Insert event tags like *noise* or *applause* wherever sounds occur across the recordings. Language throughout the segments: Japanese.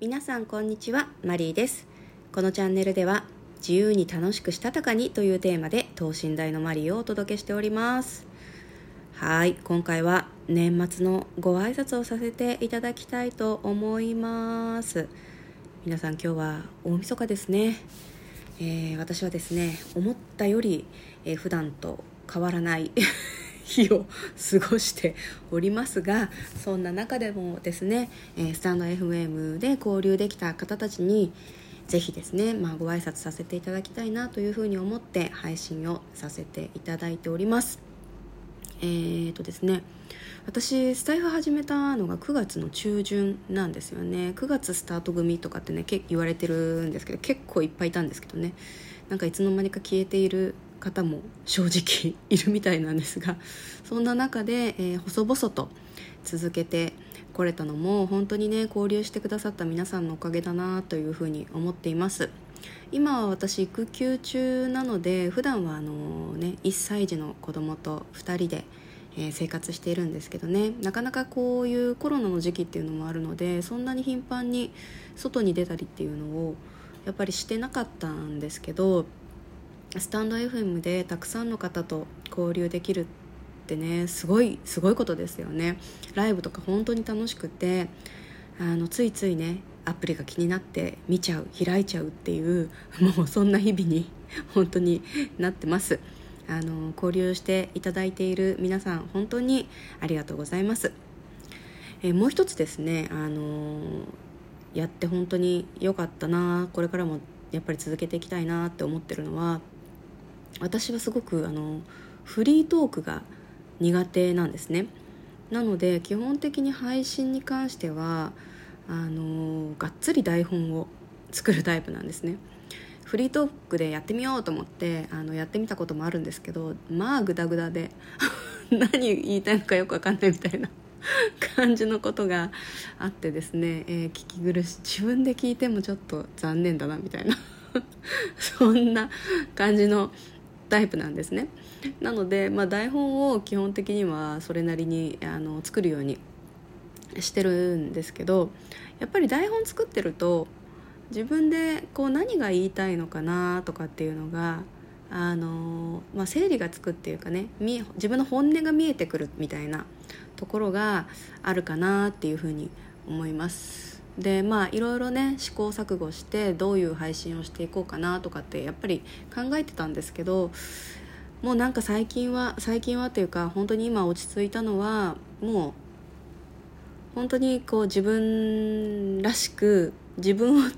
皆さんこんにちはマリーです。このチャンネルでは自由に楽しくしたたかにというテーマで等身大のマリーをお届けしております。はい今回は年末のご挨拶をさせていただきたいと思います。皆さん今日は大晦日ですね、えー、私はですね思ったより、えー、普段と変わらない日を過ごしておりますがそんな中でもですね、えスタンド FM で交流できた方たちにぜひですね、まあ、ご挨拶させていただきたいなというふうに思って配信をさせていただいております。えーとですね私スタイフ始めたのが9月の中旬なんですよね。9月スタート組とかってね言われてるんですけど結構いっぱいいたんですけどね。なんかいつの間にか消えている方も正直いるみたいなんですが *laughs* そんな中で、えー、細々と続けてこれたのも本当にね交流してくださった皆さんのおかげだなというふうに思っています。今は私育休中なので普段はあのね1歳児の子供と2人で、え、生活しているんですけどね。なかなかこういうコロナの時期っていうのもあるのでそんなに頻繁に外に出たりっていうのをやっぱりしてなかったんですけどスタンド FM でたくさんの方と交流できるってねすごいすごいことですよね。ライブとか本当に楽しくてあのついついねアプリが気になって見ちゃう開いちゃうっていう *laughs* もうそんな日々に *laughs* 本当になってます。あの交流していただいている皆さん本当にありがとうございます。えもう一つですねあのやって本当に良かったなこれからもやっぱり続けていきたいなって思ってるのは私はすごくあのフリートークが苦手なんですね。なので基本的に配信に関してはあのがっつり台本を作るタイプなんですね。フリートークでやってみようと思ってあのやってみたこともあるんですけどまあグダグダで *laughs* 何言いたいのかよく分かんないみたいな *laughs* 感じのことがあってですね、えー、聞き苦しい。自分で聞いてもちょっと残念だなみたいな。*laughs* そんな感じのタイプなんですねなので、まあ、台本を基本的にはそれなりにあの作るようにしてるんですけどやっぱり台本作ってると自分でこう何が言いたいのかなとかっていうのがあの、まあ、整理がつくっていうかね自分の本音が見えてくるみたいなところがあるかなっていうふうに思います。でまあいろいろね試行錯誤してどういう配信をしていこうかなとかってやっぱり考えてたんですけどもうなんか最近は最近はというか本当に今落ち着いたのはもう本当にこう自分らしく自分を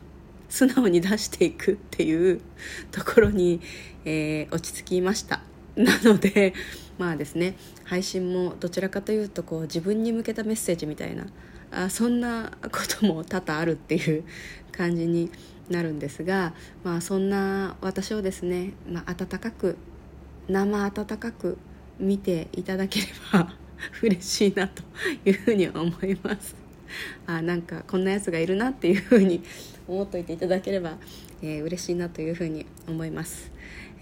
素直に出していくっていう *laughs* ところに、えー、落ち着きました。なのでまあですね配信もどちらかというとこう自分に向けたメッセージみたいなあそんなことも多々あるっていう感じになるんですが、まあ、そんな私をですね、まあ、温かく生温かく見ていただければ *laughs* 嬉しいなというふうに思います。あなんかこんなやつがいるなっていうふうに思っといていただければ、えー、嬉しいなというふうに思います、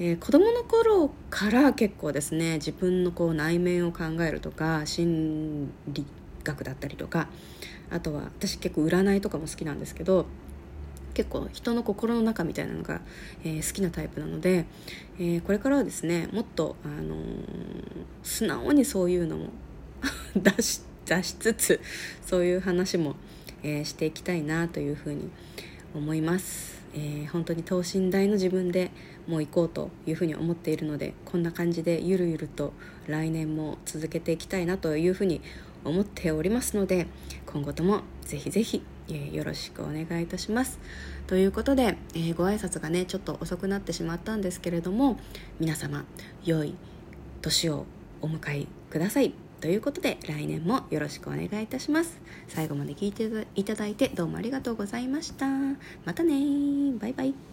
えー、子供の頃から結構ですね自分のこう内面を考えるとか心理学だったりとかあとは私結構占いとかも好きなんですけど結構人の心の中みたいなのが、えー、好きなタイプなので、えー、これからはですねもっと、あのー、素直にそういうのも *laughs* 出し出しつつそういう話も、えしていきたいなというふうに思います、え本当に等身大の自分でもう行こうというふうに思っているのでこんな感じでゆるゆると来年も続けていきたいなというふうに思っておりますので今後ともぜひぜひ、え、よろしくお願いいたします。ということで、えー、ご挨拶がねちょっと遅くなってしまったんですけれども皆様良い年をお迎えください。ということで来年もよろしくお願いいたします。最後まで聞いていただいてどうもありがとうございました。またねバイバイ。